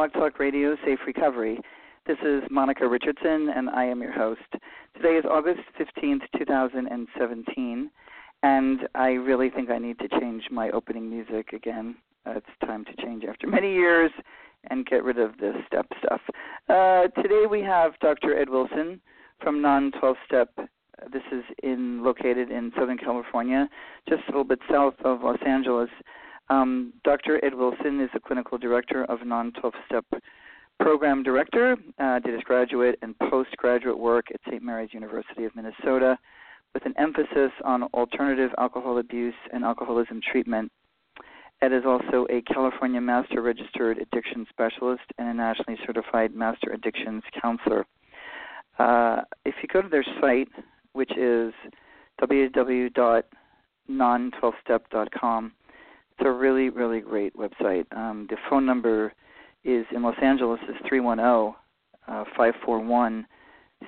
Blog Talk Radio Safe Recovery. This is Monica Richardson, and I am your host. Today is August 15th, 2017, and I really think I need to change my opening music again. Uh, it's time to change after many years and get rid of this step stuff. Uh, today we have Dr. Ed Wilson from Non 12 Step. This is in located in Southern California, just a little bit south of Los Angeles. Um, Dr. Ed Wilson is the clinical director of Non 12 Step Program Director, uh, did his graduate and postgraduate work at St. Mary's University of Minnesota with an emphasis on alternative alcohol abuse and alcoholism treatment. Ed is also a California Master Registered Addiction Specialist and a nationally certified Master Addictions Counselor. Uh, if you go to their site, which is www.non12step.com, it's a really, really great website. Um, the phone number is in Los Angeles is 310 uh, 541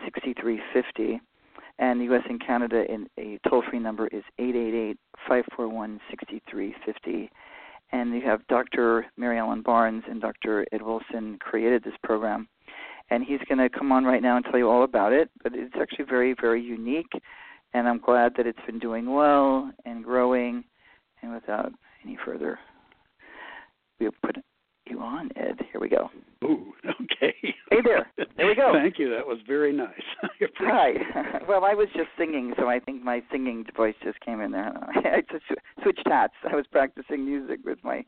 6350. And the U.S. and Canada, in a toll free number is 888 541 6350. And you have Dr. Mary Ellen Barnes and Dr. Ed Wilson created this program. And he's going to come on right now and tell you all about it. But it's actually very, very unique. And I'm glad that it's been doing well and growing. And without any further, we'll put you on, Ed. Here we go. Ooh, okay. Hey there. There we go. Thank you. That was very nice. Hi. well, I was just singing, so I think my singing voice just came in there. I just switched hats. I was practicing music with my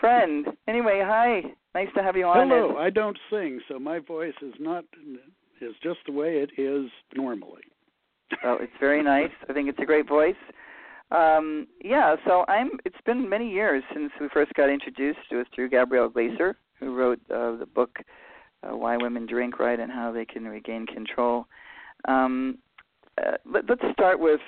friend. Anyway, hi. Nice to have you on. Hello. Ed. I don't sing, so my voice is not is just the way it is normally. Well, it's very nice. I think it's a great voice. Um, yeah, so I'm. It's been many years since we first got introduced. It was through Gabrielle Glaser, who wrote uh, the book uh, "Why Women Drink Right and How They Can Regain Control." Um, uh, let, let's start with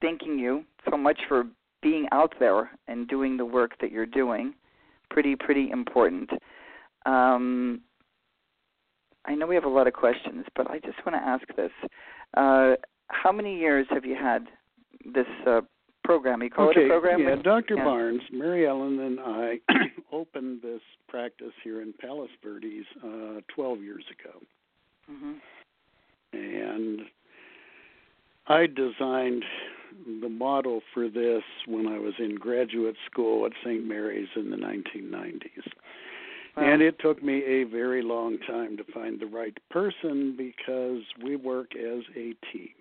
thanking you so much for being out there and doing the work that you're doing. Pretty, pretty important. Um, I know we have a lot of questions, but I just want to ask this: uh, How many years have you had this uh, program? You call okay. it a program? Yeah, Dr. Yeah. Barnes, Mary Ellen, and I opened this practice here in Palos Verdes uh, 12 years ago. hmm and I designed the model for this when I was in graduate school at St. Mary's in the 1990s. Wow. And it took me a very long time to find the right person because we work as a team.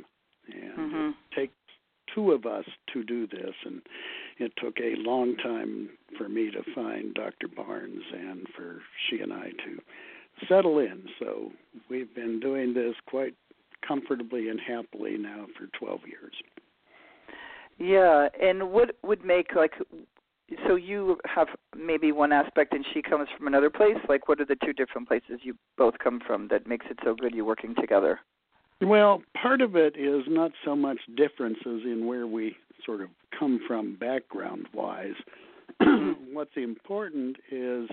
And Mhm. it takes two of us to do this. And it took a long time for me to find Dr. Barnes and for she and I to settle in. So we've been doing this quite comfortably and happily now for 12 years. Yeah, and what would make like so you have maybe one aspect and she comes from another place? Like what are the two different places you both come from that makes it so good you're working together? Well, part of it is not so much differences in where we sort of come from background wise. What's important is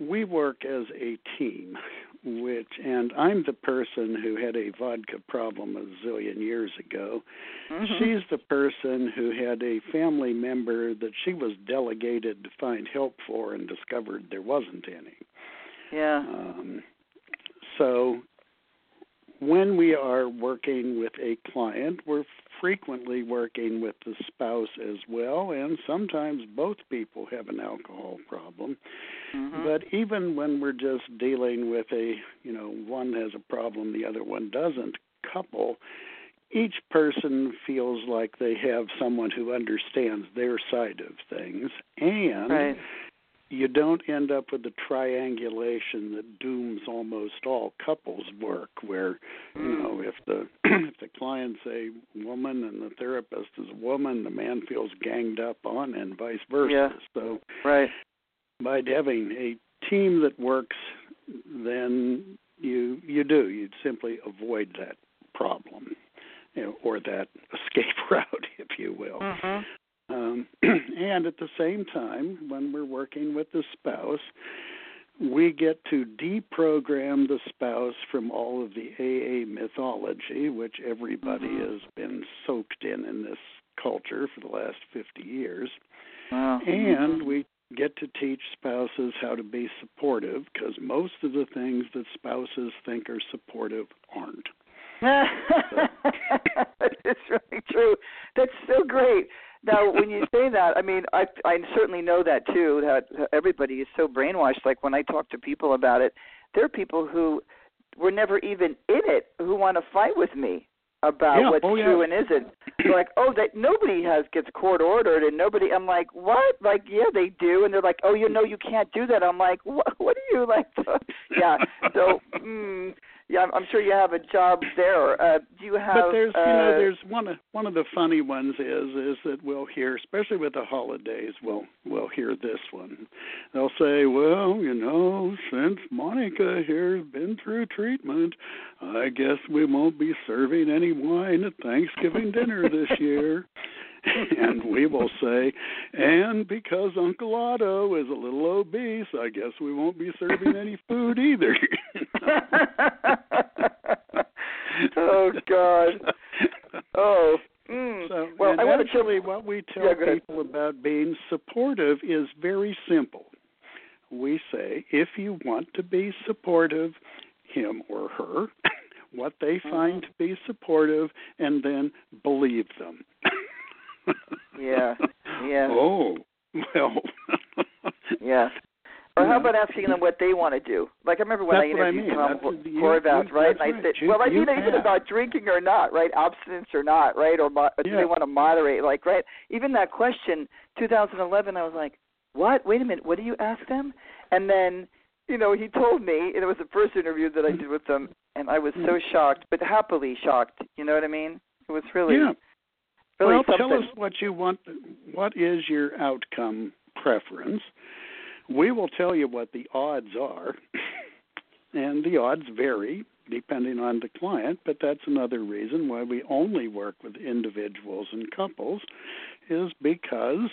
we work as a team, which, and I'm the person who had a vodka problem a zillion years ago. Mhm. She's the person who had a family member that she was delegated to find help for and discovered there wasn't any. yeah. Um, so when we are working with a client, we're frequently working with the spouse as well, and sometimes both people have an alcohol problem. Mhm. But even when we're just dealing with a, you know, one has a problem, the other one doesn't, couple, each person feels like they have someone who understands their side of things, and right. You don't end up with the triangulation that dooms almost all couples work where you Mm. know if the if the client's a woman and the therapist is a woman the man feels ganged up on and vice versa Yeah. so Right. by having a team that works then you you do you'd simply avoid that problem you know, or that escape route if you will Mhm. Um, and at the same time, when we're working with the spouse, we get to deprogram the spouse from all of the AA mythology, which everybody Mhm. has been soaked in in this culture for the last 50 years. Wow. And we get to teach spouses how to be supportive because most of the things that spouses think are supportive aren't. that is really true. That's so great. Now, when you say that, I mean, I I certainly know that too. That everybody is so brainwashed. Like when I talk to people about it, there are people who were never even in it who want to fight with me about Yeah, what's oh, yeah. true and isn't. They're like, oh, that nobody has gets court ordered, and nobody. I'm like, what? Like, yeah, they do, and they're like, oh, you know, you can't do that. I'm like, what? What are you like? yeah. So, mm, yeah, I'm, I'm sure you have a job there. Uh, do you have? but there's uh, you know there's one of one of the funny ones is is that we'll hear especially with the holidays we'll we'll hear this one they'll say well you know since monica here's been through treatment i guess we won't be serving any wine at thanksgiving dinner this year and we will say and because uncle otto is a little obese i guess we won't be serving any food either oh God. Oh. Mm. So, well, I want to actually, what we tell Yeah, people about being supportive is very simple. We say, if you want to be supportive, him or her, what they Mm-hmm. find to be supportive, and then believe them. Yeah, yeah. Oh, well. Yeah. Or how about asking them what they want to do? Like I remember when That's I what I interviewed mean. Tom That's- Horvath, you- right? And I said, You- well, I mean, even about drinking or not, right? Abstinence or not, right? Or mo- do Yeah. they want to moderate? Like, right? Even that question, 2011, I was like, what? Wait a minute. What do you ask them? And then, you know, he told me, and it was the first interview that I did with them, and I was so mm-hmm. shocked, but happily shocked. You know what I mean? It was really, yeah. Really well, something. tell us what you want. What is your outcome preference? We will tell you what the odds are, and the odds vary depending on the client, but that's another reason why we only work with individuals and couples is because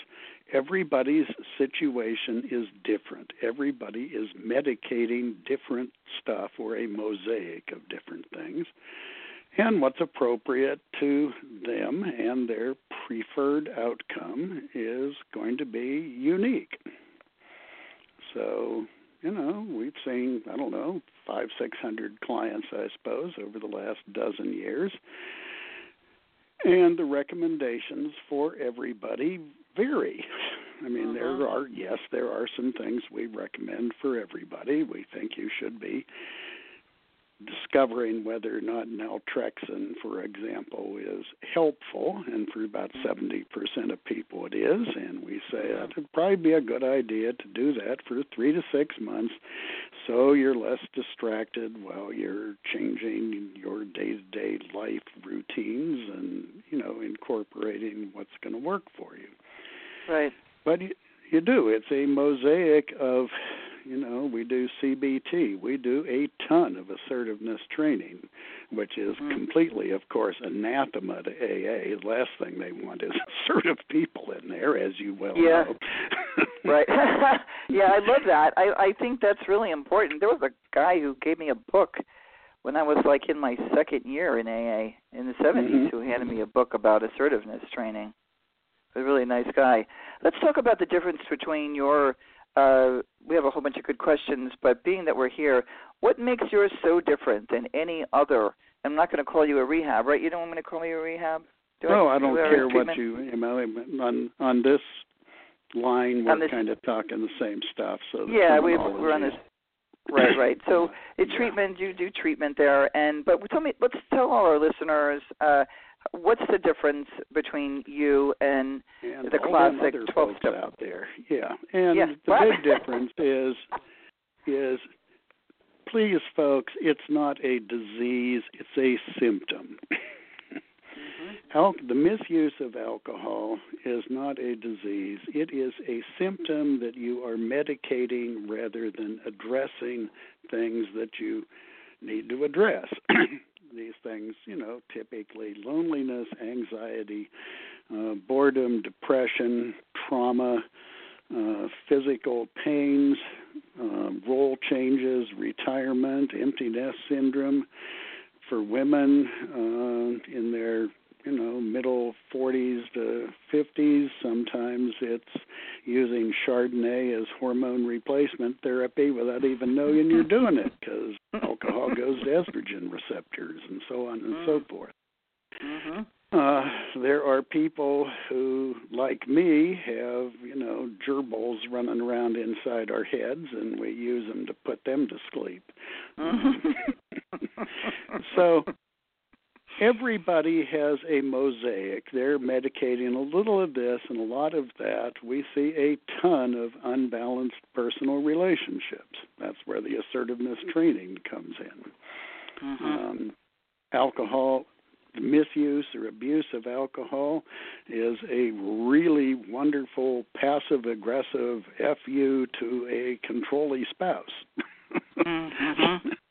everybody's situation is different. Everybody is medicating different stuff or a mosaic of different things and what's appropriate to them and their preferred outcome is going to be unique. So, you know, we've seen, I don't know, five, six hundred clients, I suppose, over the last dozen years. And the recommendations for everybody vary. I mean, there Mhm. are, yes, there are some things we recommend for everybody. We think you should be discovering whether or not naltrexone, for example, is helpful, and for about mm-hmm. 70% of people it is, and we say that it would probably be a good idea to do that for three to six months so you're less distracted while you're changing your day-to-day life routines and, you know, incorporating what's going to work for you. right. But you, you do. It's a mosaic of, you know, we do CBT. We do a ton of assertiveness training, which is Mm-hmm. completely, of course, anathema to AA. The last thing they want is assertive people in there, as you well Yeah. know. Right. yeah, I love that. I I think that's really important. There was a guy who gave me a book when I was like in my second year in AA in the 70s Mhm. who handed me a book about assertiveness training. A really nice guy. Let's talk about the difference between your uh we have a whole bunch of good questions, but being that we're here, what makes yours so different than any other? I'm not going to call you a rehab, right? You don't want me to call you a rehab? Do no, I don't do care what you, you know, on on this line we're this- kind of talking the same stuff. So the Yeah, we we're on this Right, right. So it's Yeah. treatment. You do treatment there, and but tell me, let's tell all our listeners uh, what's the difference between you and and the classic 12 folks step. out there. Yeah, and the big difference is is please, folks, it's not a disease; it's a symptom. Mm-hmm. Al- the misuse of alcohol is not a disease. It is a symptom that you are medicating rather than addressing things that you need to address. These things, you know, typically loneliness, anxiety, uh, boredom, depression, trauma, uh, physical pains, uh, role changes, retirement, empty nest syndrome. For women uh, in their you know middle 40s to 50s, sometimes it's using Chardonnay as hormone replacement therapy without even knowing you're doing it because alcohol goes to estrogen receptors and so on and so forth. hmm Uh, there are people who, like me, have you know gerbils running around inside our heads, and we use them to put them to sleep. so everybody has a mosaic. They're medicating a little of this and a lot of that. We see a ton of unbalanced personal relationships. That's where the assertiveness training comes in. Mhm. Um, alcohol misuse or abuse of alcohol is a really wonderful passive aggressive fu to a controlling spouse. Mhm.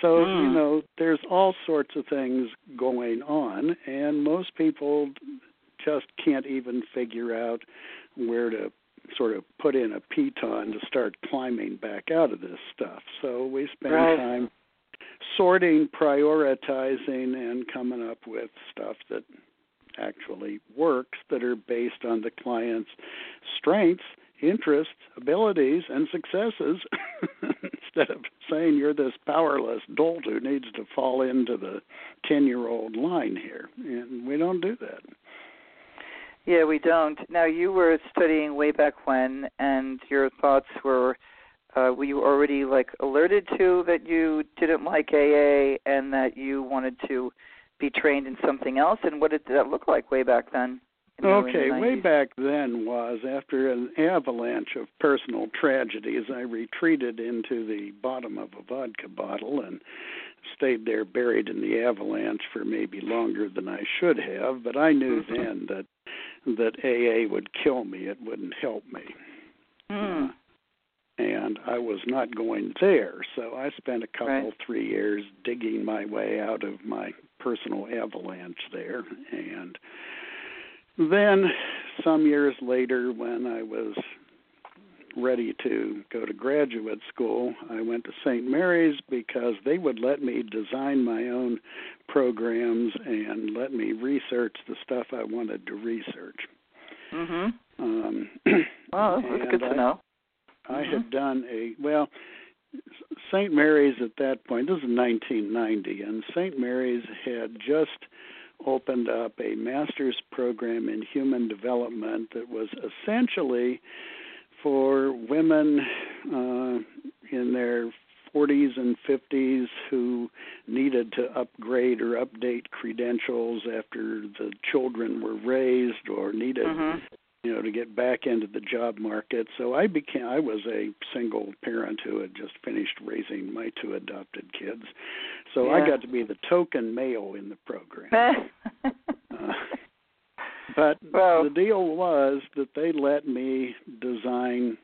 so Mm. you know there's all sorts of things going on and most people just can't even figure out where to sort of put in a piton to start climbing back out of this stuff so we spend Right. time sorting, prioritizing, and coming up with stuff that actually works that are based on the client's strengths, interests, abilities, and successes instead of saying you're this powerless dolt who needs to fall into the 10 year old line here. And we don't do that. Yeah, we don't. Now, you were studying way back when, and your thoughts were uh, were you already like alerted to that you didn't like AA and that you wanted to be trained in something else? And what did that look like way back then? Okay, way back then was after an avalanche of personal tragedies, I retreated into the bottom of a vodka bottle and stayed there buried in the avalanche for maybe longer than I should have, but I knew Mhm. then that that AA would kill me, it wouldn't help me. Hmm. And I was not going there, so I spent a couple Right. three years digging my way out of my personal avalanche there and then some years later when I was ready to go to graduate school, I went to St. Mary's because they would let me design my own programs and let me research the stuff I wanted to research. Mhm. Um, Well, that's good to I- know. I Mhm. had done a well. St. Mary's at that point. This is 1990, and St. Mary's had just opened up a master's program in human development that was essentially for women uh, in their 40s and 50s who needed to upgrade or update credentials after the children were raised or needed Mhm. You know to get back into the job market so i became i was a single parent who had just finished raising my two adopted kids so i got to be the token male in the program uh, but Well- the deal was that they let me design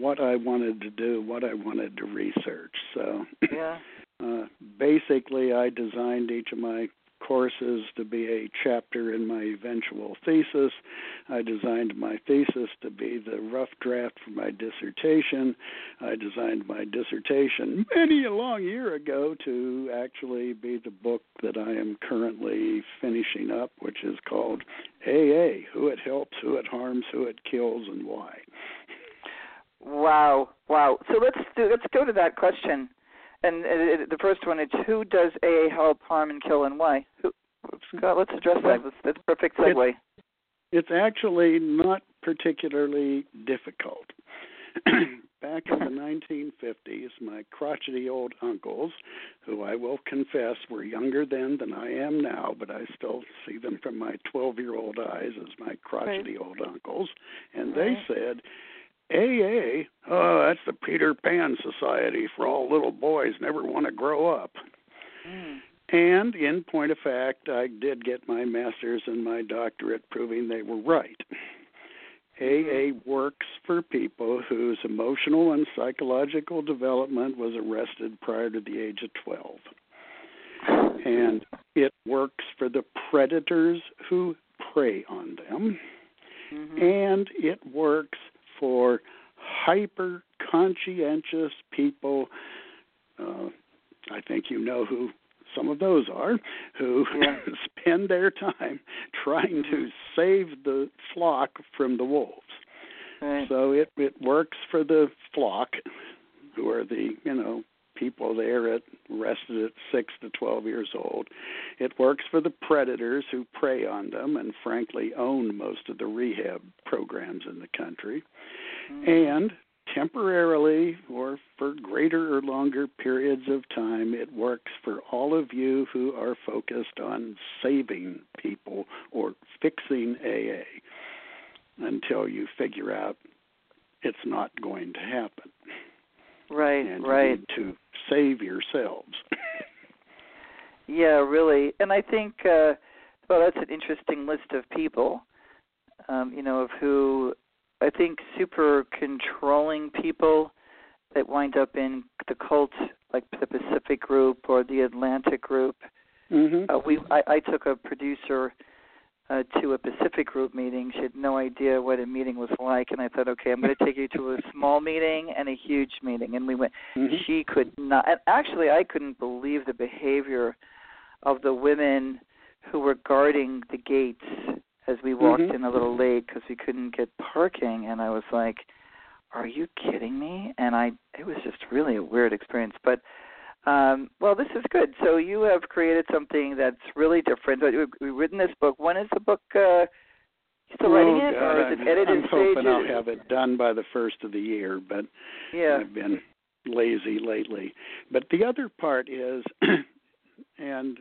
what I wanted to do, what I wanted to research. So, yeah. uh, basically, I designed each of my courses to be a chapter in my eventual thesis. I designed my thesis to be the rough draft for my dissertation. I designed my dissertation many a long year ago to actually be the book that I am currently finishing up, which is called AA Who It Helps, Who It Harms, Who It Kills, and Why. Wow, wow. So let's do, let's go to that question. And uh, the first one is who does AA help, harm, and kill, and why? Who, Scott, let's address that. That's, that's a perfect segue. It's, it's actually not particularly difficult. Back in the 1950s, my crotchety old uncles, who I will confess were younger then than I am now, but I still see them from my 12 year old eyes as my crotchety right. old uncles, and right. they said, AA, oh, that's the Peter Pan Society for all little boys never want to grow up. Mm. And in point of fact, I did get my master's and my doctorate proving they were right. AA works for people whose emotional and psychological development was arrested prior to the age of 12. And it works for the predators who prey on them. Mm-hmm. And it works for hyper conscientious people. Uh, I think you know who some of those are, who yeah. spend their time trying to save the flock from the wolves. Right. So it it works for the flock, who are the you know people there at arrested at six to twelve years old. It works for the predators who prey on them and frankly own most of the rehab programs in the country. Mm-hmm. And temporarily or for greater or longer periods of time, it works for all of you who are focused on saving people or fixing AA until you figure out it's not going to happen. Right, and right. to save yourselves. yeah, really. And I think, uh, well, that's an interesting list of people, um, you know, of who I think super controlling people that wind up in the cult, like the Pacific Group or the Atlantic Group. Mm-hmm. Uh, we, I, I took a producer uh, to a Pacific Group meeting. She had no idea what a meeting was like, and I thought, okay, I'm going to take you to a small meeting and a huge meeting. And we went. Mm-hmm. She could not. And actually, I couldn't believe the behavior of the women who were guarding the gates as we walked mm-hmm. in a little late because we couldn't get parking. And I was like, "Are you kidding me?" And I, it was just really a weird experience, but um, well, this is good. So you have created something that's really different. We've written this book. When is the book? Uh, still oh, writing it, God, or is I'm, it edited I'm hoping stages? I'll have it done by the first of the year, but yeah. I've been lazy lately. But the other part is, and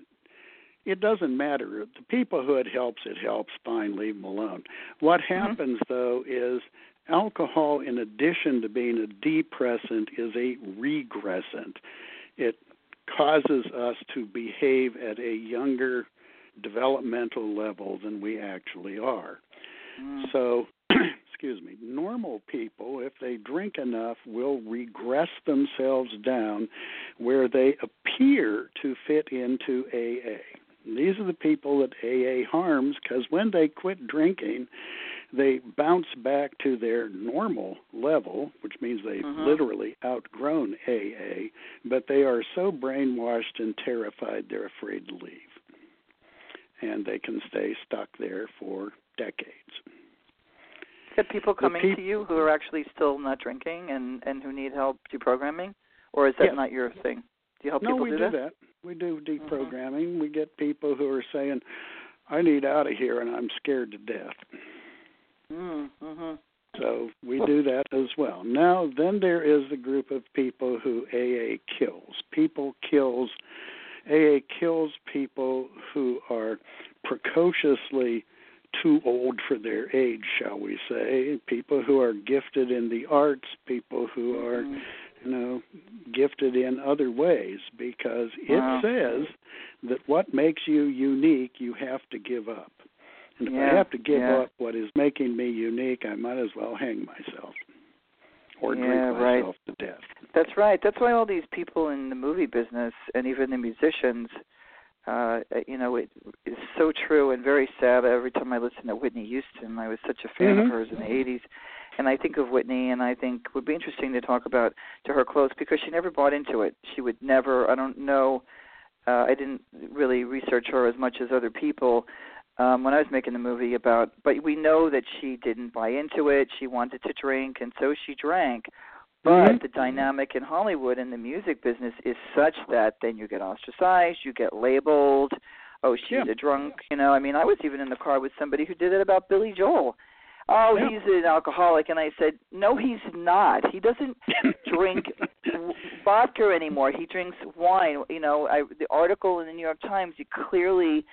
it doesn't matter. The people who it helps, it helps. Fine, leave them alone. What Mm-hmm. happens mm-hmm. though is alcohol, in addition to being a depressant, is a regressant it causes us to behave at a younger developmental level than we actually are. Mm. So, excuse me, normal people, if they drink enough, will regress themselves down where they appear to fit into AA. These are the people that AA harms because when they quit drinking, they bounce back to their normal level, which means they've Mhm. literally outgrown AA, but they are so brainwashed and terrified they're afraid to leave. And they can stay stuck there for decades. Got people coming peop- to you who are actually still not drinking and and who need help deprogramming, or is that Yes. not your thing? Do you help no, people we do do that? that. We do deprogramming. We get people who are saying, I need out of here and I'm scared to death. Mm-hmm. So we do that as well. Now, then there is the group of people who AA kills. People kills, AA kills people who are precociously too old for their age, shall we say. People who are gifted in the arts, people who are, Mhm. you know, gifted in other ways, because it Wow. says that what makes you unique, you have to give up. And if I Yeah, have to give yeah. up what is making me unique, I might as well hang myself or drink Yeah, right. myself to death. That's right. That's why all these people in the movie business and even the musicians, uh, you know, it is so true and very sad. Every time I listen to Whitney Houston, I was such a fan Mhm. of hers in the '80s, and I think of Whitney, and I think it would be interesting to talk about to her close because she never bought into it. She would never. I don't know. Uh, I didn't really research her as much as other people um, when I was making the movie about. But we know that she didn't buy into it. She wanted to drink, and so she drank. But Mhm. the dynamic in Hollywood and the music business is such that then you get ostracized, you get labeled. Oh, she's Yeah. a drunk. You know, I mean, I was even in the car with somebody who did it about Billy Joel. Oh, Yeah. he's an alcoholic, and I said, no, he's not. He doesn't drink vodka anymore. He drinks wine. You know, I the article in the New York Times, he clearly,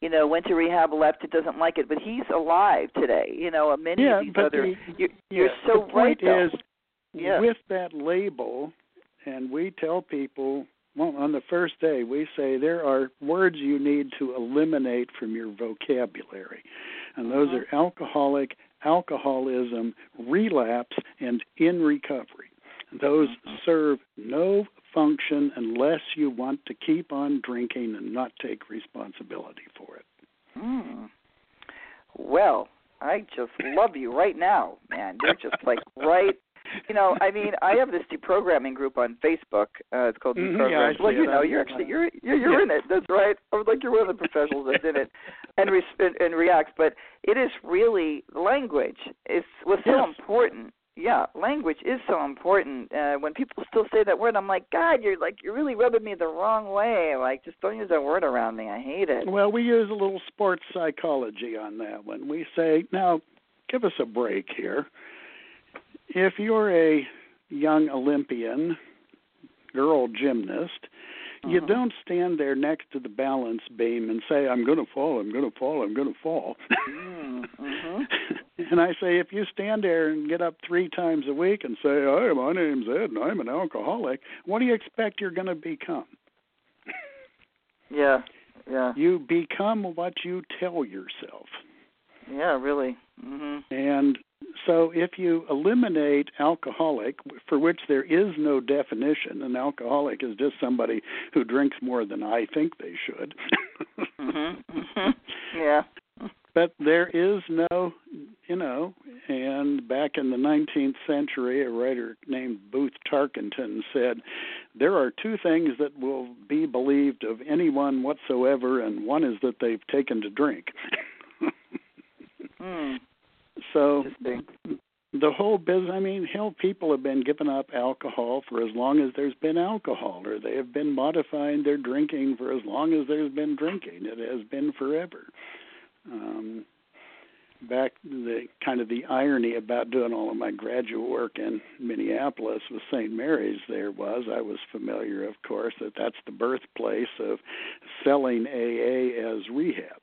you know, went to rehab, left, it doesn't like it, but he's alive today. You know, many yeah, of these but other. the, you're, you're yeah, so the right, point though. is Yeah. with that label, and we tell people well, on the first day, we say there are words you need to eliminate from your vocabulary, and those Mhm. are alcoholic, alcoholism, relapse, and in recovery. Those serve no function unless you want to keep on drinking and not take responsibility for it. Mm. Well, I just love you right now, man. You're just like right. You know, I mean, I have this deprogramming group on Facebook. Uh, it's called Mhm, Deprogram. yeah, well, you know, you're actually you're you're, you're Yeah. in it. That's right. I was like you're one of the professionals that's in it, and re- and, and reacts. But it is really language. It's was so Yes. important. Yeah, language is so important. Uh, when people still say that word, I'm like, God, you're like you're really rubbing me the wrong way. Like, just don't use that word around me. I hate it. Well, we use a little sports psychology on that one. We say, now, give us a break here. If you're a young Olympian, girl gymnast, you Mhm. don't stand there next to the balance beam and say, I'm going to fall, I'm going to fall, I'm going to fall. Mm, mhm. and I say, if you stand there and get up three times a week and say, Hi, my name's Ed and I'm an alcoholic, what do you expect you're going to become? Yeah, yeah, You become what you tell yourself. yeah. Really. Mm-hmm. And so if you eliminate alcoholic, for which there is no definition, an alcoholic is just somebody who drinks more than I think they should. Mhm. Mhm. Yeah. but there is no, you know, and back in the 19th century, a writer named Booth Tarkington said, There are two things that will be believed of anyone whatsoever, and one is that they've taken to drink. Mm. So the whole business, I mean, hell, people have been giving up alcohol for as long as there's been alcohol, or they have been modifying their drinking for as long as there's been drinking. It has been forever. Um, back the kind of the irony about doing all of my graduate work in Minneapolis with St. Mary's there was I was familiar of course that that's the birthplace of selling AA as rehab.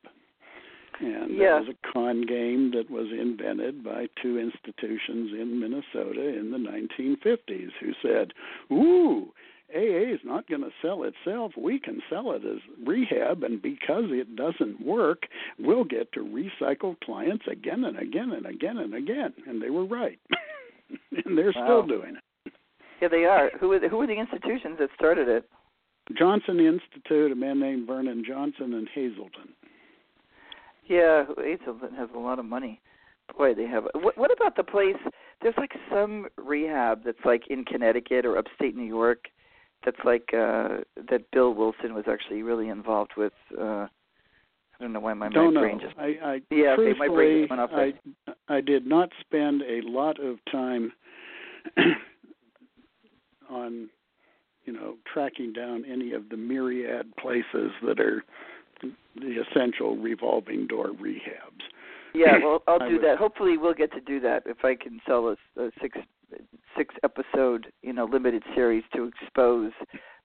And Yeah. that was a con game that was invented by two institutions in Minnesota in the 1950s who said, "Ooh, AA is not going to sell itself. We can sell it as rehab, and because it doesn't work, we'll get to recycle clients again and again and again and again." And they were right, and they're Wow. still doing it. Yeah, they are. Who are the, who are the institutions that started it? Johnson Institute, a man named Vernon Johnson, and Hazelden. Yeah, Hazelden has a lot of money. Boy, they have. What, what about the place? There's like some rehab that's like in Connecticut or upstate New York. That's like uh that Bill Wilson was actually really involved with. uh I don't know why my Don't my know. just. I, I Yeah, okay, my brain just went off I. I did not spend a lot of time on, you know, tracking down any of the myriad places that are the essential revolving door rehabs. Yeah, well, I'll do that. Hopefully, we'll get to do that if I can sell a, a six six episode, you know, limited series to expose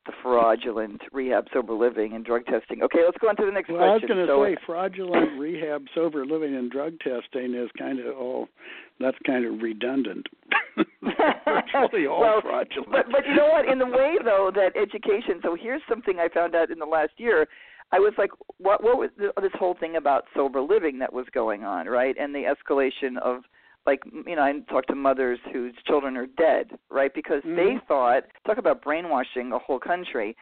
the fraudulent rehab, sober living, and drug testing. Okay, let's go on to the next Well, I was question. going to so, say fraudulent rehab, sober living, and drug testing is kind of all that's kind of redundant. All well, fraudulent. But but you know what? In the way though that education. So here's something I found out in the last year. I was like, what what was this whole thing about sober living that was going on, right? And the escalation of like you know, I talked to mothers whose children are dead, right? Because mm-hmm. they thought talk about brainwashing a whole country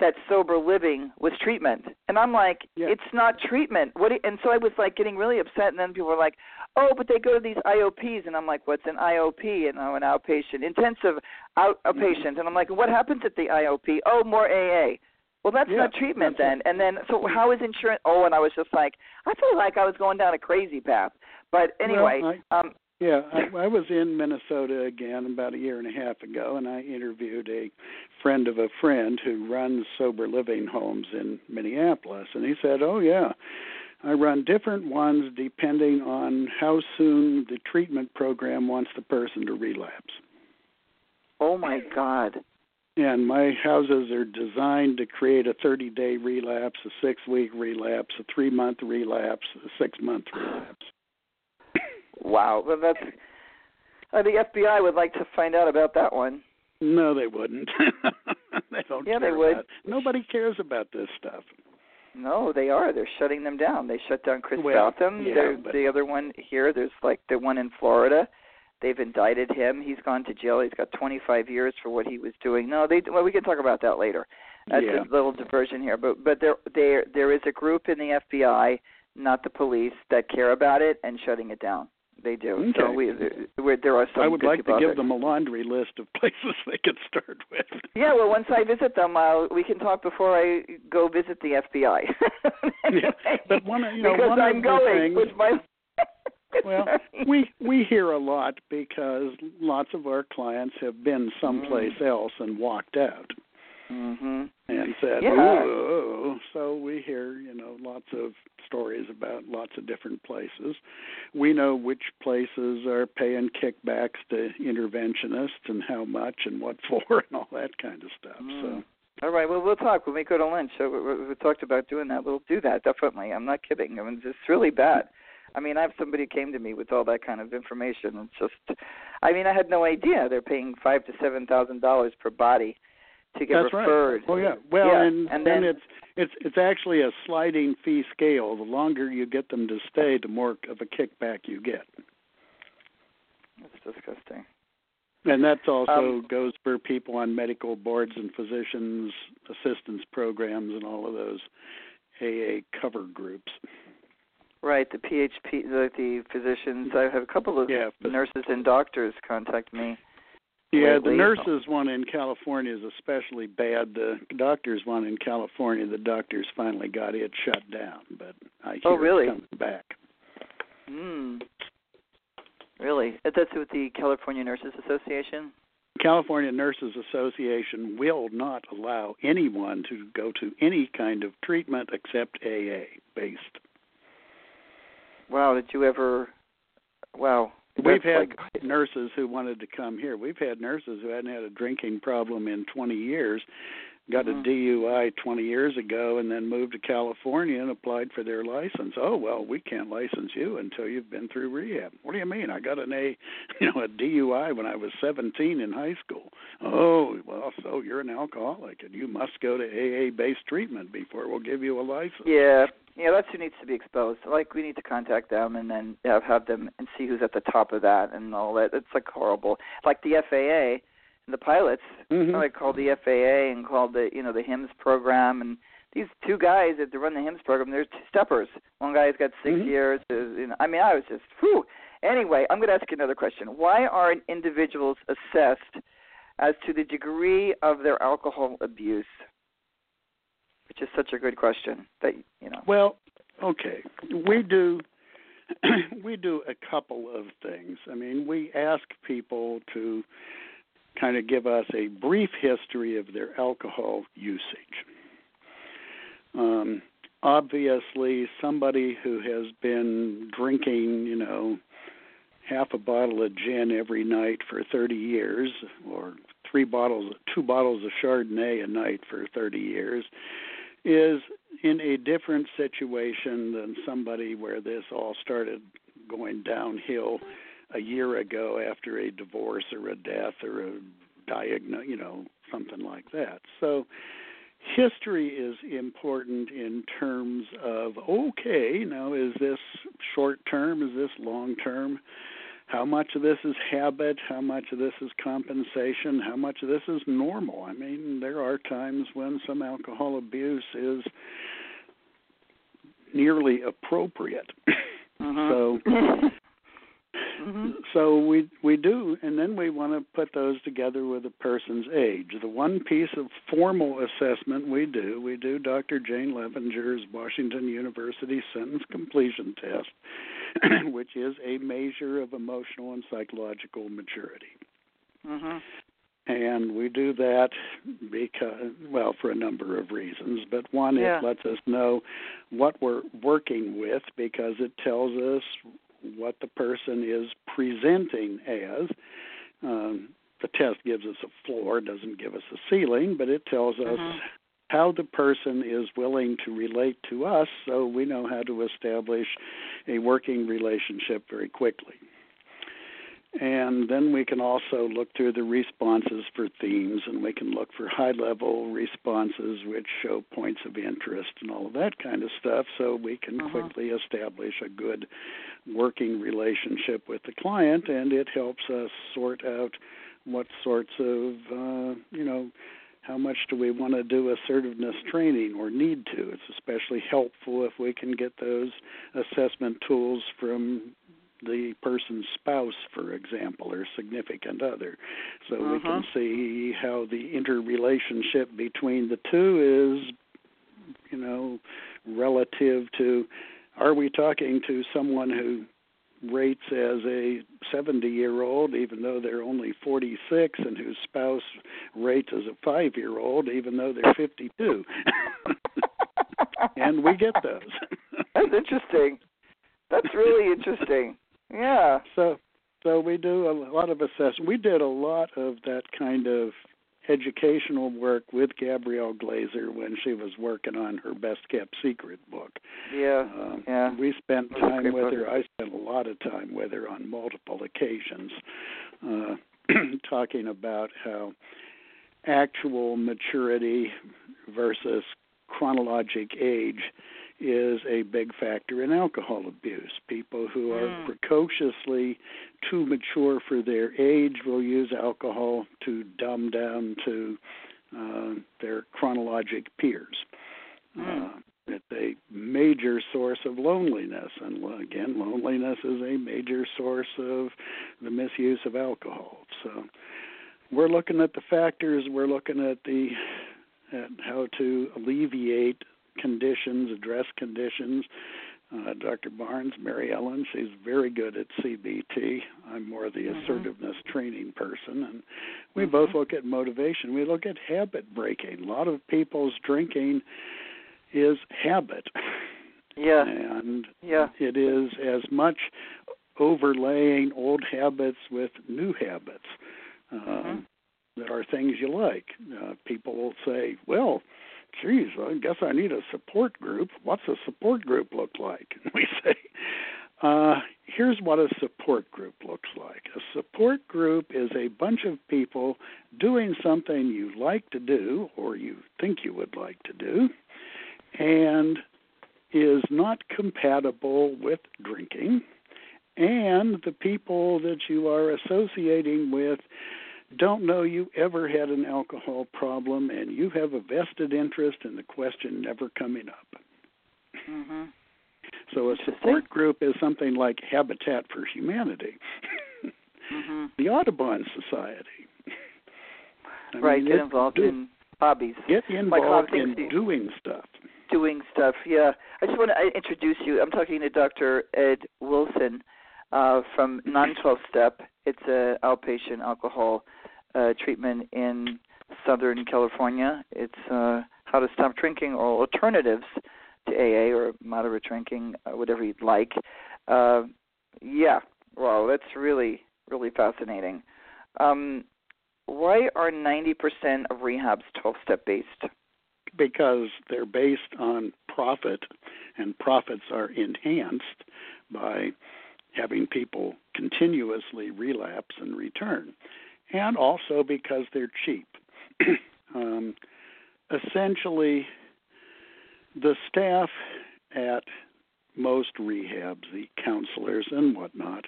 that sober living was treatment. And I'm like, yeah. it's not treatment. What do and so I was like getting really upset and then people were like, "Oh, but they go to these IOPs." And I'm like, "What's an IOP?" And I'm an outpatient intensive out a patient. Mm-hmm. And I'm like, "What happens at the IOP?" "Oh, more AA." Well, that's yeah, not treatment that's then. And then so how is insurance? Oh, and I was just like, I feel like I was going down a crazy path. But anyway, well, I, um yeah, I, I was in Minnesota again about a year and a half ago, and I interviewed a friend of a friend who runs sober living homes in Minneapolis, and he said, "Oh yeah, I run different ones depending on how soon the treatment program wants the person to relapse." Oh my God! And my houses are designed to create a 30 day relapse, a six week relapse, a three month relapse, a six month relapse. Wow. Well, that's. Uh, the FBI would like to find out about that one. No, they wouldn't. they don't. Yeah, care they would. Nobody cares about this stuff. No, they are. They're shutting them down. They shut down Chris well, Southam. Yeah, but... The other one here, there's like the one in Florida. They've indicted him. He's gone to jail. He's got 25 years for what he was doing. No, they. Well, we can talk about that later. That's yeah. a little diversion here, but but there there there is a group in the FBI, not the police, that care about it and shutting it down. They do. Okay. So we there, there are some. I would like to give there. them a laundry list of places they could start with. Yeah, well, once I visit them, I'll, we can talk before I go visit the FBI. yeah, but one, you know, because one I'm of going the things, with my. well, we we hear a lot because lots of our clients have been someplace mm. else and walked out mhm. and said, Yeah. "Ooh." So we hear, you know, lots of stories about lots of different places. We know which places are paying kickbacks to interventionists and how much and what for and all that kind of stuff. Mm. So All right. Well, we'll talk when we go to lunch. So we, we, we talked about doing that. We'll do that definitely. I'm not kidding. I mean, it's really bad. I mean, I have somebody who came to me with all that kind of information. It's just, I mean, I had no idea they're paying five to seven thousand dollars per body to get That's referred. right. Oh yeah. Well, Yeah, and, and then, then- it's it's it's actually a sliding fee scale. The longer you get them to stay, the more of a kickback you get. That's disgusting. And that also Um, goes for people on medical boards and physicians assistance programs and all of those AA cover groups. Right. The PHP, the, the physicians. I have a couple of Yeah, nurses and doctors contact me. Yeah, lately. the nurses one in California is especially bad. The doctors one in California, the doctors finally got it shut down, but I hear Oh, really? it's coming back. Hmm. Really? Uh, That's with the California Nurses Association. California Nurses Association will not allow anyone to go to any kind of treatment except AA based. Wow. Did you ever? Wow. We've had like, nurses who wanted to come here. We've had nurses who hadn't had a drinking problem in 20 years, got Mhm. a DUI 20 years ago, and then moved to California and applied for their license. Oh well, we can't license you until you've been through rehab. What do you mean? I got an A, you know, a DUI when I was 17 in high school. Oh well, so you're an alcoholic and you must go to AA-based treatment before we'll give you a license. Yeah. Yeah, that's who needs to be exposed. Like we need to contact them and then have, have them and see who's at the top of that and all that. It's like horrible. Like the FAA and the pilots. Mhm. I called the FAA and called the you know the HIMS program and these two guys that run the HIMS program. They're two steppers. One guy's got 6 Mhm. years. uh, You know, I mean, I was just whew. Anyway, I'm going to ask you another question. Why aren't individuals assessed as to the degree of their alcohol abuse? Which is such a good question. That you know. Well, okay. We do we do a couple of things. I mean, we ask people to kind of give us a brief history of their alcohol usage. Um, obviously, somebody who has been drinking, you know, half a bottle of gin every night for 30 years, or three bottles, two bottles of Chardonnay a night for 30 years, is in a different situation than somebody where this all started going downhill a year ago after a divorce or a death or a diagnosis, you know, something like that. So history is important in terms of okay, now is this short term, is this long term? how much of this is habit, how much of this is compensation, how much of this is normal. I mean, there are times when some alcohol abuse is nearly appropriate. Mhm. So Mhm. so we we do and then we want to put those together with a person's age. The one piece of formal assessment we do, we do Dr. Jane Loevinger's Washington University sentence completion test, which is a measure of emotional and psychological maturity. Mhm. And we do that because, well, for a number of reasons. But one, Yeah. it lets us know what we're working with because it tells us what the person is presenting as. Um, the test gives us a floor, doesn't give us a ceiling, but it tells us Mhm. how the person is willing to relate to us so we know how to establish a working relationship very quickly. And then we can also look through the responses for themes, and we can look for high level responses which show points of interest and all of that kind of stuff, so we can Mhm. quickly establish a good working relationship with the client, and it helps us sort out what sorts of, uh, you know, how much do we want to do assertiveness training or need to? It's especially helpful if we can get those assessment tools from the person's spouse, for example, or significant other. So we can Mhm. see how the interrelationship between the two is, you know, relative to are we talking to someone who rates as a 70 year old even though they're only 46 and whose spouse rates as a 5 year old even though they're 52 and we get those That's interesting. That's really interesting. Yeah. so so we do a lot of assessment we did a lot of that kind of educational work with Gabrielle Glaser when she was working on her best kept secret book Yeah. um, Yeah. We spent time with book. her. I spent a lot of time with her on multiple occasions, uh, talking about how actual maturity versus chronologic age is a big factor in alcohol abuse. People who are Mm. precociously too mature for their age will use alcohol to dumb down to uh, their chronologic peers. Mm. Uh, it's a major source of loneliness, and again, loneliness is a major source of the misuse of alcohol. So, we're looking at the factors. We're looking at the at how to alleviate conditions, address conditions. Uh, Dr. Barnes, Mary Ellen, she's very good at CBT. I'm more the Mhm. assertiveness training person, and we Mhm. both look at motivation. We look at habit breaking. A lot of people's drinking is habit. Yeah. And Yeah. it is as much overlaying old habits with new habits. Um, Mhm. That are things you like. Uh, people will say, "Well, geez, I guess I need a support group. What's a support group look like?" And we say, uh, "Here's what a support group looks like. A support group is a bunch of people doing something you like to do or you think you would like to do, and is not compatible with drinking." and the people that you are associating with don't know you ever had an alcohol problem and you have a vested interest in the question never coming up. Mhm. So a support group is something like Habitat for Humanity, Mhm. the Audubon Society. I Right. mean, Get involved do- in hobbies. get involved in doing stuff. doing stuff. Yeah, I just want to introduce you. I'm talking to Dr. Ed Wilson uh, from Non-12 Step. It's a outpatient alcohol uh, treatment in Southern California. It's uh, how to stop drinking or alternatives to AA or moderate drinking, uh, whatever you'd like. Uh, yeah, well, that's really really fascinating. Um, why are 90% of rehabs 12-step based? because they're based on profit, and profits are enhanced by having people continuously relapse and return, and also because they're cheap. um, essentially, the staff at most rehabs, the counselors and whatnot,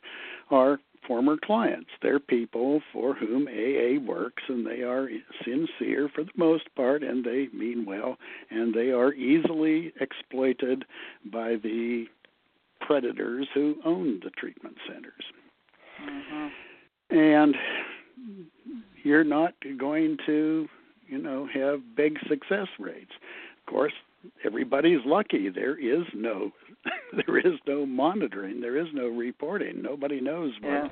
are former clients. They're people for whom AA works, and they are sincere for the most part, and they mean well, and they are easily exploited by the predators who own the treatment centers. Mhm. And you're not going to, you know, have big success rates. Of course, everybody's lucky. There is no there is no monitoring, there is no reporting. Nobody knows what Yeah.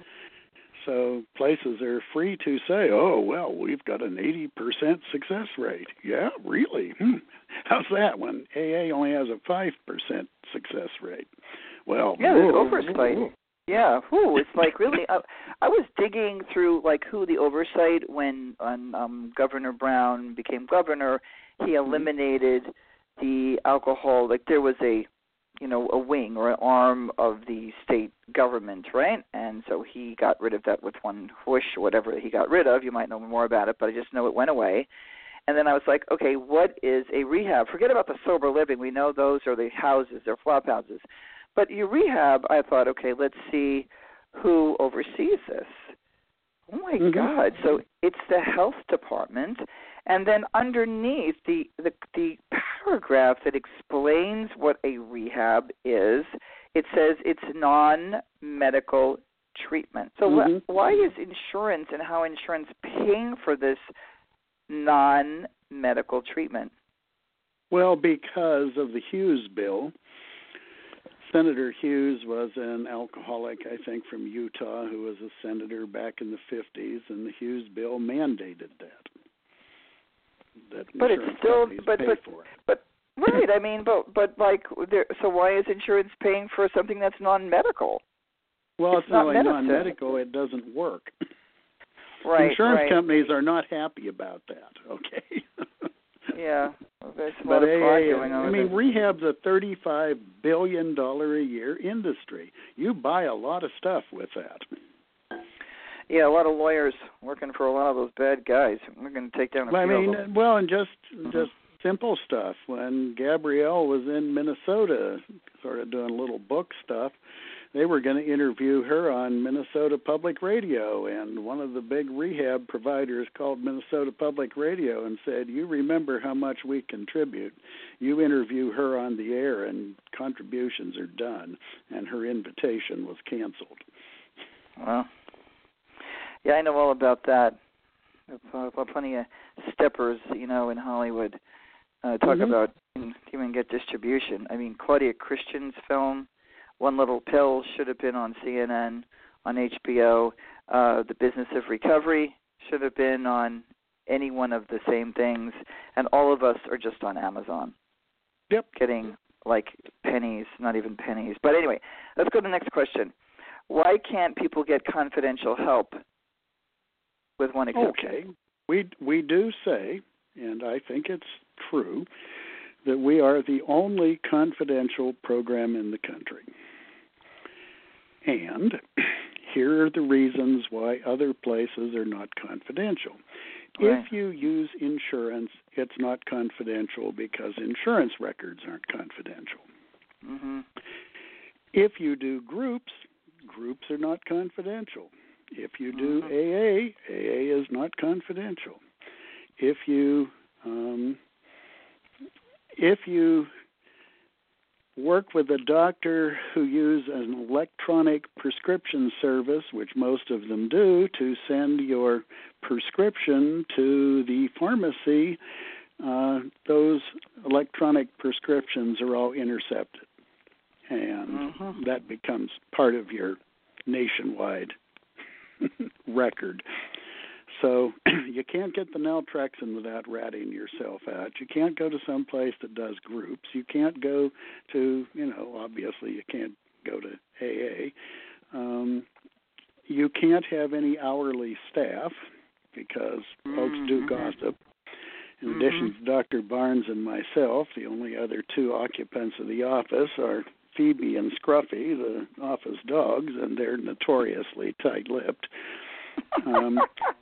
so places are free to say, "Oh, well, we've got an 80% success rate." Yeah, really? Hmm. How's that when AA only has a 5% success rate? Well, Yeah, there's oversight. Yeah, who? It's like really. I, I was digging through like who the oversight when on um Governor Brown became governor, he Mm-hmm. eliminated the alcohol. Like there was a, you know, a wing or an arm of the state government, right? And so he got rid of that with one whoosh, or whatever he got rid of. You might know more about it, but I just know it went away. And then I was like, okay, what is a rehab? Forget about the sober living. We know those are the houses, they're flop houses. But your rehab, I thought, okay, let's see who oversees this. Oh my Mhm. God! So it's the health department, and then underneath the the the paragraph that explains what a rehab is, it says it's non-medical treatment. So wh- Mhm. why is insurance and how insurance paying for this non-medical treatment? Well, because of the Hughes bill, Senator Hughes was an alcoholic, I think, from Utah, who was a senator back in the 50s, and the Hughes bill mandated that. That But it's still- but- but-. But right, I mean, but but like, there, so why is insurance paying for something that's non-medical? Well, it's it's, not not non-medical; it doesn't work. Right, Insurance right. companies are not happy about that. Okay. Yeah, well, there's a But lot of fraud AA, going on. I mean, it. rehab's a thirty-five billion dollar a year industry. You buy a lot of stuff with that. yeah, a lot of lawyers working for a lot of those bad guys. We're going to take down a Well, I few mean, of them. well, and just Mhm. just simple stuff. When Gabrielle was in Minnesota, sort of doing little book stuff, they were going to interview her on Minnesota Public Radio, and one of the big rehab providers called Minnesota Public Radio and said, "You remember how much we contribute? You interview her on the air, and contributions are done." And her invitation was canceled. Well, yeah, I know all about that. Uh, plenty of steppers, you know, in Hollywood. Uh, talk Mhm. about even get distribution. I mean, Claudia Christian's film, One Little Pill, should have been on CNN, on HBO. Uh, the Business of Recovery should have been on any one of the same things, and all of us are just on Amazon. Yep. Getting like pennies, not even pennies. But anyway, let's go to the next question. Why can't people get confidential help? With one exception. Okay. We we do say, and I think it's true, that we are the only confidential program in the country. And here are the reasons why other places are not confidential. Right. If you use insurance, it's not confidential because insurance records aren't confidential. Mhm. If you do groups, groups are not confidential. If you do Mhm. AA, AA is not confidential. If you um, if you work with a doctor who use an electronic prescription service, which most of them do, to send your prescription to the pharmacy, uh, those electronic prescriptions are all intercepted, and Mhm. that becomes part of your nationwide record. So you can't get the naltrexone without ratting yourself out. You can't go to some place that does groups. You can't go to, you know, obviously you can't go to AA. Um, you can't have any hourly staff because folks do Mhm. gossip. In Mhm. addition to Dr. Barnes and myself, the only other two occupants of the office are Phoebe and Scruffy, the office dogs, and they're notoriously tight-lipped. Um,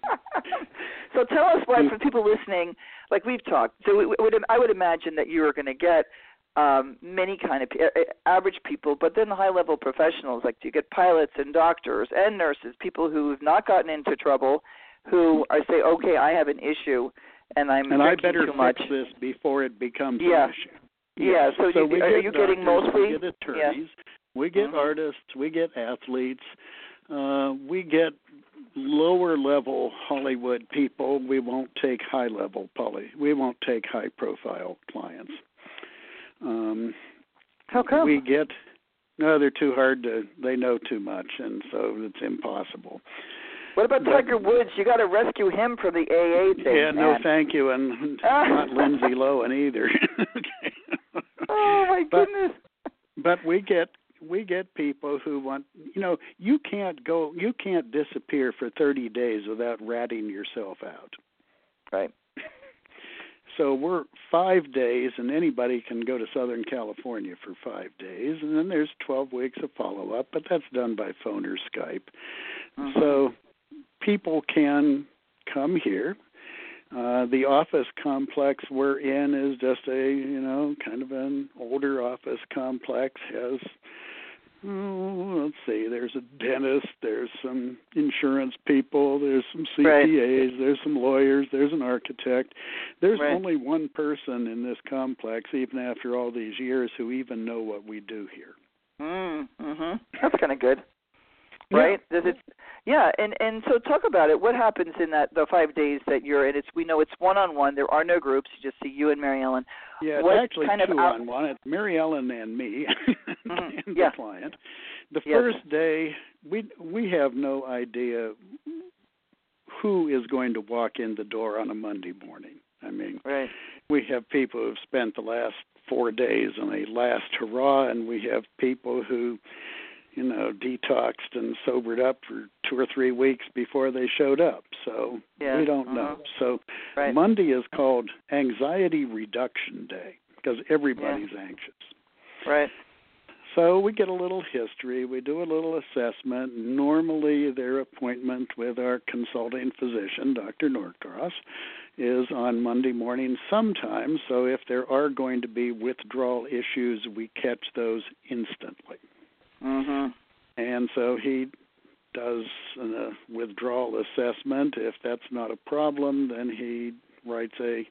so tell us why, for people listening, like we've talked. So we, would, I would imagine that you are going to get um, many kind of uh, average people, but then high level professionals. Like you get pilots and doctors and nurses, people who have not gotten into trouble, who are say, okay, I have an issue, and I'm and I better too fix this before it becomes Yeah. an issue. Yeah, yeah. so you- we are get you getting mostly- We get attorneys. We get Mhm. artists. We get athletes. Uh, we get lower level Hollywood people. We won't take high level poly. We won't take high profile clients. Um, How come? we get no, they're too hard to. They know too much, and so it's impossible. what about but- Tiger Woods? You got to rescue him from the AA thing. yeah, no, thank you, and not Lindsay Lohan either. okay. Oh my But- goodness. but we get we get people who want you know you can't go you can't disappear for 30 days without ratting yourself out Right. so we're 5 days and anybody can go to southern california for 5 days and then there's 12 weeks of follow up but that's done by phone or skype Mhm. so people can come here uh, the office complex we're in is just a you know kind of an older office complex has oh, let's see there's a dentist there's some insurance people there's some Right. CPAs there's some lawyers there's an architect there's Right. only one person in this complex even after all these years who even know what we do here Mm, mhm. That's kind of good. Yeah. Right? Does it Yeah, and and so talk about it. What happens in that the 5 days that you're in? It's we know it's one-on-one. There are no groups. You just see you and Mary Ellen. Yeah, it's What actually kind of two out- on one. It's Mary Ellen and me Mhm, and yeah. the client. The Yes. first day, we we have no idea who is going to walk in the door on a Monday morning. I mean, Right. we have people who've spent the last four days on a last hurrah, and we have people who, you know, detoxed and sobered up for two or three weeks before they showed up. So Yeah, we don't uh-huh. know. So Right. Monday is called Anxiety Reduction Day because everybody's anxious. Right. So we get a little history, we do a little assessment. Normally, their appointment with our consulting physician, Dr. Norcross, is on Monday morning sometime, So if there are going to be withdrawal issues, we catch those instantly. Mhm. And so he does a withdrawal assessment. If that's not a problem, then he writes a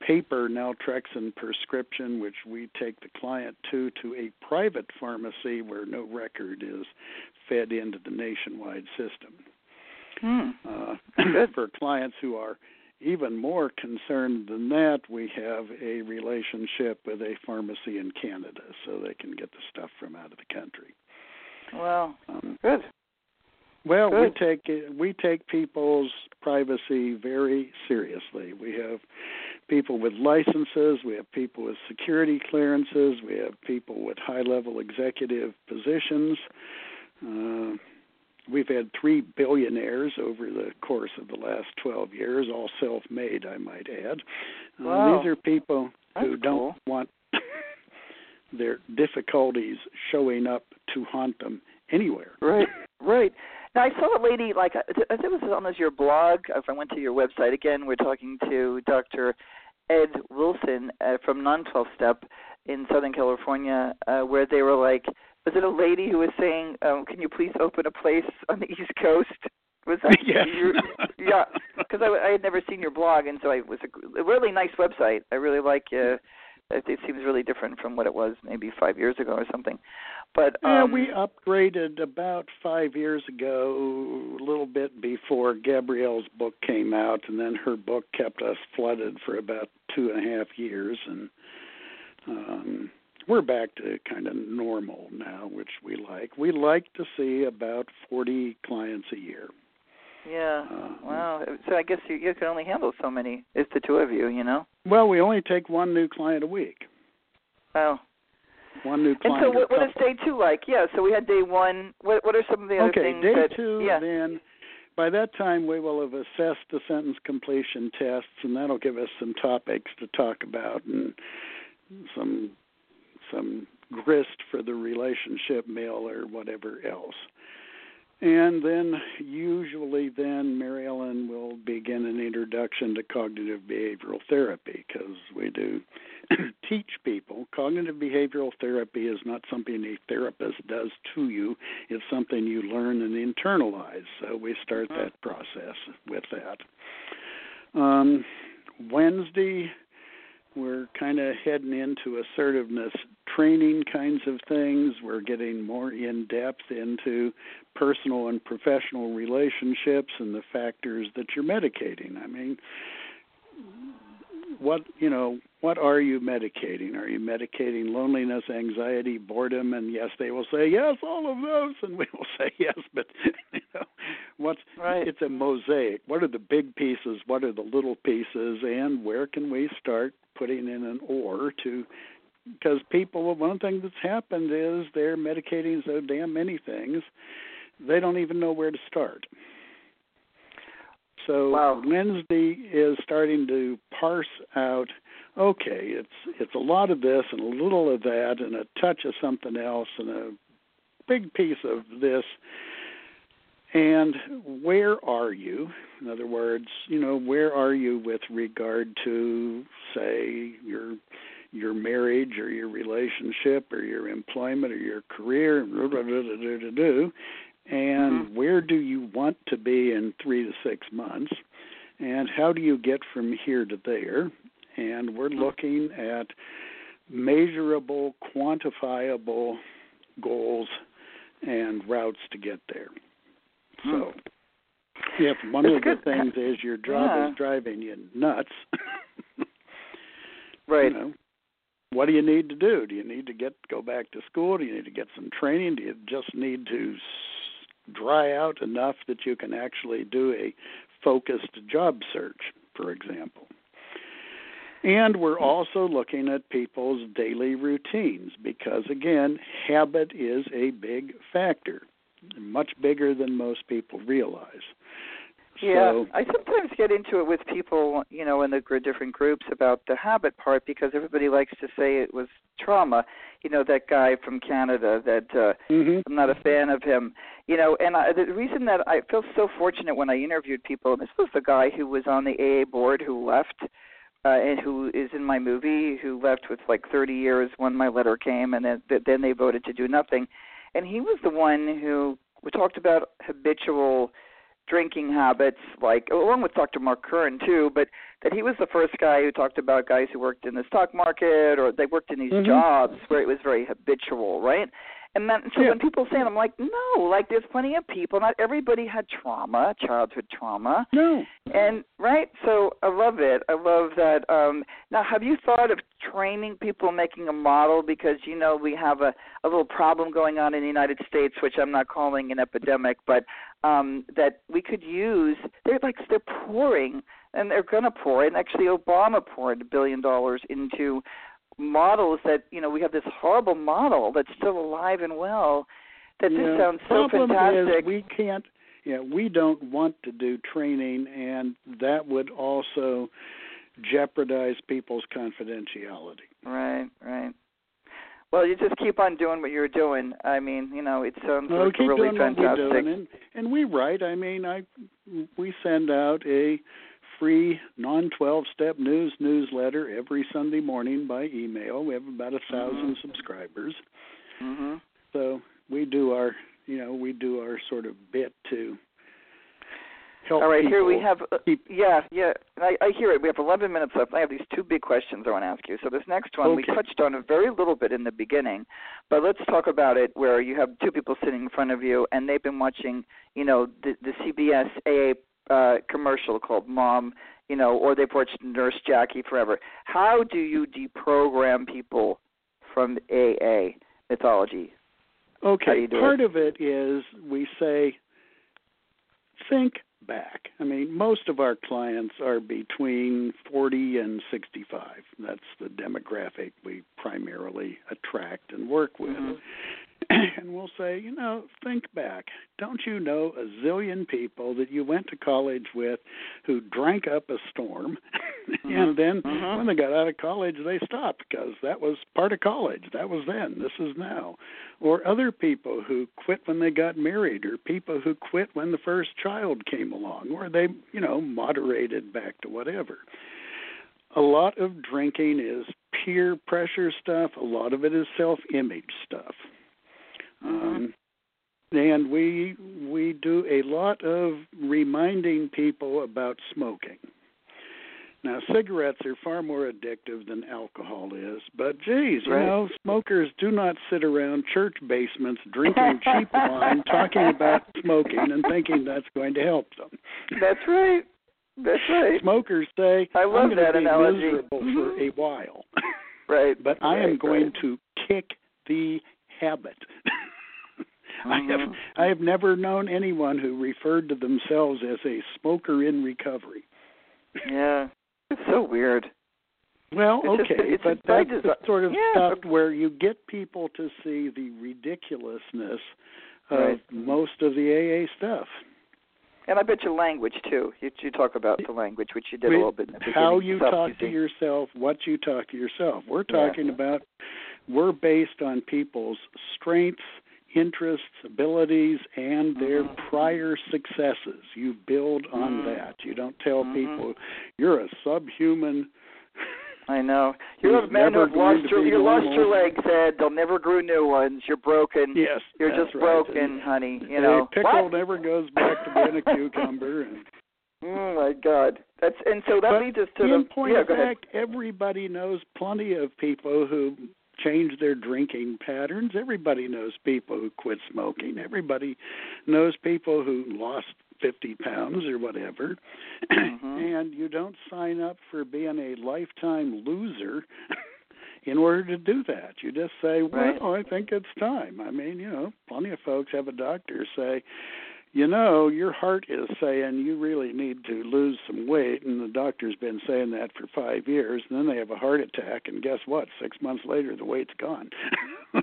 paper naltrexone prescription, which we take the client to to a private pharmacy where no record is fed into the nationwide system. Hmm. Uh, for clients who are even more concerned than that, we have a relationship with a pharmacy in Canada, so they can get the stuff from out of the country. Well, Um, good. well, we take we take people's privacy very seriously. We have people with licenses, we have people with security clearances, we have people with high-level executive positions. Uh, we've had three billionaires over the course of the last 12 years, all self-made, I might add. Uh, Wow. These are people who That's don't want their difficulties showing up to haunt them anywhere. Right. Right. Now I saw a lady like I think it was on your blog. If I went to your website again, we're talking to Dr. Ed Wilson uh, from Non 12 Step in Southern California, uh, where they were like, was it a lady who was saying, um, "Can you please open a place on the East Coast"? Was that Yes. you? Yeah, because I, I had never seen your blog, and so I, it was a, a really nice website. I really like. Uh, it it seems really different from what it was maybe five years ago or something. But Yeah, um, we upgraded about five years ago, a little bit before Gabrielle's book came out, and then her book kept us flooded for about two and a half years, and um, we're back to kind of normal now, which we like. We like to see about 40 clients a year. Yeah. Um, Wow. So I guess you you can only handle so many. It's the two of you, you know. Well, we only take one new client a week. Wow. One new client. And so what, what is day two like? Yeah. So we had day one. What what are some of the other okay, things day that? two, yeah. then by that time we will have assessed the sentence completion tests, and that'll give us some topics to talk about and some some grist for the relationship meal or whatever else. And then usually then Mary Ellen will begin an introduction to cognitive behavioral therapy because we do teach people cognitive behavioral therapy is not something a therapist does to you, it's something you learn and internalize. So we start that process with that. Um, Wednesday, we're kind of heading into assertiveness training kinds of things. We're getting more in depth into personal and professional relationships and the factors that you're medicating. I mean, what you know what are you medicating are you medicating loneliness anxiety boredom and yes they will say yes all of those and we will say yes but you know what's Right. it's a mosaic what are the big pieces what are the little pieces and where can we start putting in an or to because people one thing that's happened is they're medicating so damn many things they don't even know where to start so Wow. Wednesday is starting to parse out. Okay, it's it's a lot of this and a little of that and a touch of something else and a big piece of this. And where are you? In other words, you know, where are you with regard to, say, your your marriage or your relationship or your employment or your career? and where do you want to be in three to six months and how do you get from here to there and we're looking at measurable quantifiable goals and routes to get there so if one It's of the good. things is your job Yeah. is driving you nuts Right. you know what do you need to do? Do you need to get go back to school? Do you need to get some training? Do you just need to dry out enough that you can actually do a focused job search for example? And we're also looking at people's daily routines because again habit is a big factor much bigger than most people realize Yeah, so I sometimes get into it with people, you know, in the gr- different groups about the habit part because everybody likes to say it was trauma. You know, that guy from Canada that uh mhm. I'm not a fan of him. You know, and I, the reason that I feel so fortunate when I interviewed people, and this was the guy who was on the AA board who left, uh, and who is in my movie, who left with like 30 years when my letter came, and then then they voted to do nothing, and he was the one who we talked about habitual drinking habits, like along with Dr. Mark Curran too, but that he was the first guy who talked about guys who worked in the stock market or they worked in these Mhm. jobs where it was very habitual, right? And then so Yeah. when people say it, I'm like, no, like there's plenty of people. Not everybody had trauma, childhood trauma, no and right. So I love it. I love that. Um, now, have you thought of training people, making a model? Because you know we have a a little problem going on in the United States, which I'm not calling an epidemic, but um, that we could use. They're like they're pouring, and they're going to pour. And actually, Obama poured a billion dollars into models that you know we have this horrible model that's still alive and well. That this Yeah, sounds so problem fantastic. Is we can't. Yeah, we don't want to do training, and that would also jeopardize people's confidentiality. Right, right. Well, you just keep on doing what you're doing. I mean, you know, it sounds Well, like keep really doing fantastic. what we're doing, and, and we write. I mean, I we send out a free non-12 step news newsletter every Sunday morning by email. We have about a 1000 subscribers, hmm so we do our you know we do our sort of bit to help. All right, here we have. Uh, keep yeah, yeah. I, I hear it. We have 11 minutes left. I have these two big questions I want to ask you. So this next one we touched on a very little bit in the beginning, but let's talk about it. Where you have two people sitting in front of you, and they've been watching, you know, the, the CBS AA uh, commercial called "Mom," you know, or they've watched Nurse Jackie forever. How do you deprogram people from AA mythology? Okay, part of it is we say think back. I mean, most of our clients are between 40 and 65. That's the demographic we primarily attract and work with. Mhm. And we'll say, you know, think back. Don't you know a zillion people that you went to college with who drank up a storm and then Mhm. when they got out of college they stopped because that was part of college. That was then. This is now. Or other people who quit when they got married or people who quit when the first child came along or they, you know, moderated back to whatever. a lot of drinking is peer pressure stuff. A lot of it is self-image stuff. Mm-hmm. Um, and we we do a lot of reminding people about smoking. Now, cigarettes are far more addictive than alcohol is, but geez, you Right. know, smokers do not sit around church basements drinking cheap wine, talking about smoking, and thinking that's going to help them. That's right. That's right. Smokers say, I love "I'm going that to be analogy." miserable for Mhm. a while, Right. but I am going right. to kick the habit." I have Mhm. I have never known anyone who referred to themselves as a smoker in recovery. Yeah. It's so weird. Well, It's okay, it's but that's the sort of Yeah, stuff where you get people to see the ridiculousness of Right. most of the AA stuff. And I bet you language too. You, you talk about the language, which you did a little bit in the beginning. How you talk to yourself, what you talk to yourself. We're Yeah. talking about we're based on people's strengths, interests, abilities, and their Mhm. prior successes. You build on Mhm. that. You don't tell Mhm. people you're a subhuman. I know. You're a man never who've lost your you lost your legs, Ed. They'll never grow new ones. You're broken. Yes, You're just right. broken, And honey. You a know. pickle What? never goes back to being a cucumber. And, Oh my God. That's and so that but leads us to in the point yeah. of Go ahead. everybody knows plenty of people who change their drinking patterns. Everybody knows people who quit smoking. Everybody knows people who lost 50 pounds or whatever. Mhm. and you don't sign up for being a lifetime loser in order to do that. You just say, well, Right. I think it's time. I mean, you know, plenty of folks have a doctor say, you know, your heart is saying you really need to lose some weight, and the doctor's been saying that for five years, and then they have a heart attack, and guess what? Six months later, the weight's gone.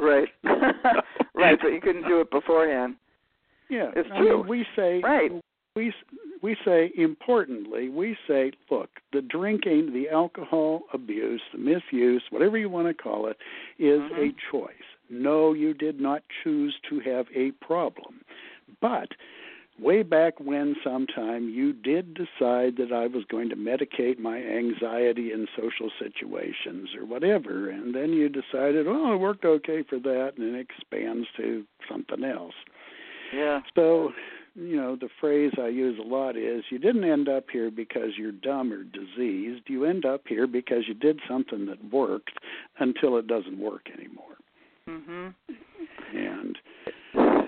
Right. right, but you couldn't do it beforehand. Yeah, It's I true. mean, we say Right. we we say importantly, we say, look, the drinking, the alcohol abuse, the misuse, whatever you want to call it, is Mhm. a choice. No, you did not choose to have a problem, but way back when sometime you did decide that I was going to medicate my anxiety in social situations or whatever, and then you decided, oh, it worked okay for that, and it expands to something else. Yeah. So, you know, the phrase I use a lot is you didn't end up here because you're dumb or diseased. You end up here because you did something that worked until it doesn't work anymore. Mhm. And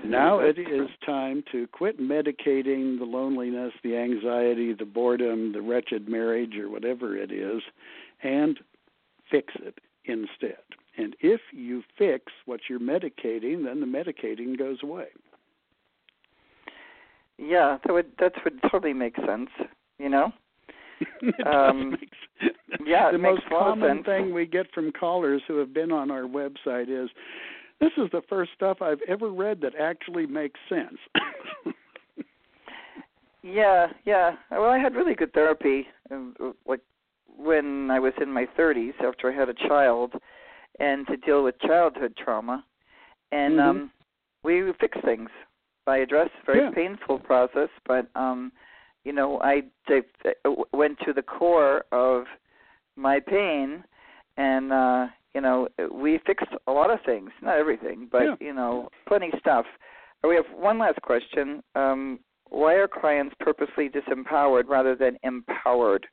now it is time to quit medicating the loneliness, the anxiety, the boredom, the wretched marriage, or whatever it is, and fix it instead. And if you fix what you're medicating, then the medicating goes away. Yeah, that would that would totally make sense. You know. Um, make sense. yeah, the makes most common sense. thing we get from callers who have been on our website is, "This is the first stuff I've ever read that actually makes sense." Yeah, yeah. Well, I had really good therapy, um, like when I was in my 30s after I had a child, and to deal with childhood trauma, and Mhm. um, we fixed things. I addressed a very Yeah. painful process, but um, you know, I they, went to the core of my pain, and uh, you know, we fixed a lot of things. Not everything, but Yeah. you know, plenty stuff. We have one last question. Um, why are clients purposely disempowered rather than empowered?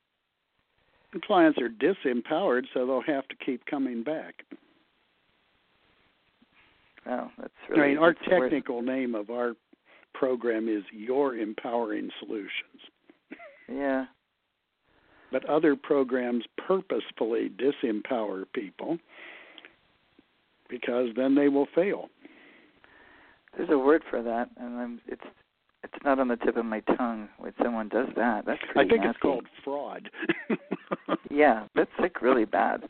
The clients are disempowered, so they'll have to keep coming back. Oh, that's really. I mean, our that's the word. technical name of our program is Your Empowering Solutions. Yeah. But other programs purposefully disempower people because then they will fail. There's a word for that, and I'm, it's it's not on the tip of my tongue when someone does that. That's pretty I think it's called fraud. Yeah, that's like really bad.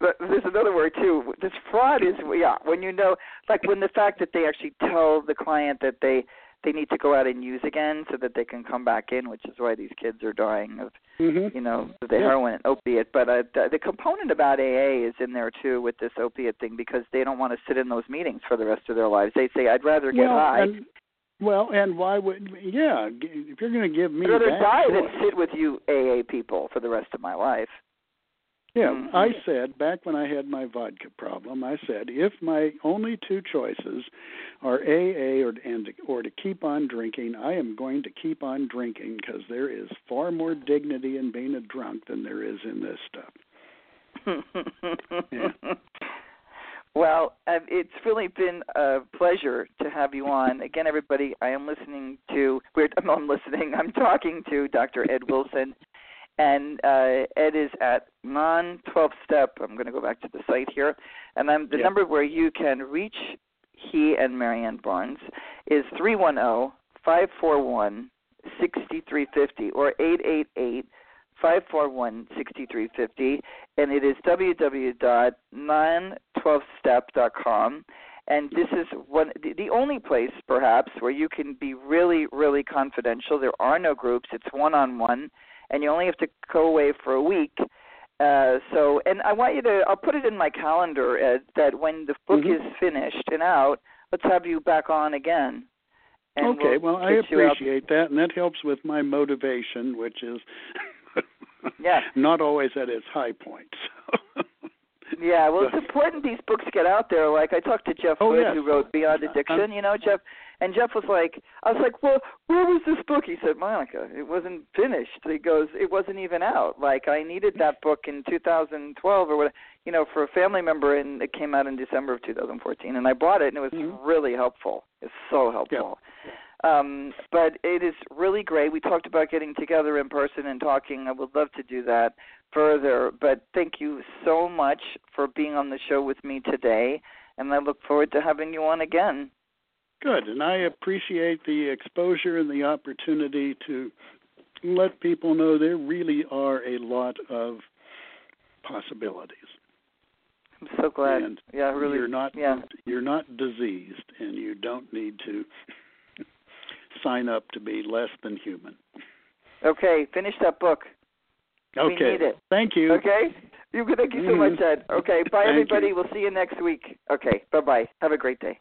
But there's another word too. This fraud is yeah when you know like when the fact that they actually tell the client that they they need to go out and use again so that they can come back in, which is why these kids are dying of Mhm. you know the Yeah. heroin and opiate. But uh, the, the component about AA is in there too with this opiate thing because they don't want to sit in those meetings for the rest of their lives. They say I'd rather get well, high. and well, and why would yeah? If you're going to give me I'd rather that die than sit with you AA people for the rest of my life. Yeah, Mm-hmm. I said back when I had my vodka problem, I said if my only two choices are AA or and or to keep on drinking, I am going to keep on drinking because there is far more dignity in being a drunk than there is in this stuff. Yeah. Well, uh, it's really been a pleasure to have you on. Again, everybody, I am listening to, I'm listening, I'm talking to Dr. Ed Wilson. And uh, Ed is at non 12 step. I'm going to go back to the site here. And I'm, the Yep. number where you can reach he and Mary Ellen Barnes is 310 541 6350 or 888 541 6350 and it is www.non12step.com and this is one the only place perhaps where you can be really really confidential there are no groups it's one on one and you only have to go away for a week uh, so and I want you to I'll put it in my calendar Ed, that when the book Mhm. is finished and out let's have you back on again and okay, we'll well, I get you out- appreciate that, and that helps with my motivation, which is Yeah. not always at its high point. So. Yeah, well, it's important these books get out there. Like I talked to Jeff Oh, Foote, yes. who wrote Beyond Uh, Addiction. you know, Jeff, and Jeff was like, I was like, well, where was this book? He said, Monica, it wasn't finished. He goes, it wasn't even out. Like I needed that book in 2012 or what, you know, for a family member, and it came out in December of 2014, and I bought it, and it was Mhm. really helpful. It's so helpful. Yeah. Um, but it is really great. We talked about getting together in person and talking. I would love to do that further. But thank you so much for being on the show with me today, and I look forward to having you on again. Good, and I appreciate the exposure and the opportunity to let people know there really are a lot of possibilities. I'm so glad. And yeah, really. You're not Yeah. you're not diseased, and you don't need to sign up to be less than human. Okay, finish that book. Okay. We need it. Thank you. Okay. You thank you so much, mm-hmm. Ed. Okay. Bye, everybody. you. We'll see you next week. Okay. Bye bye. Have a great day.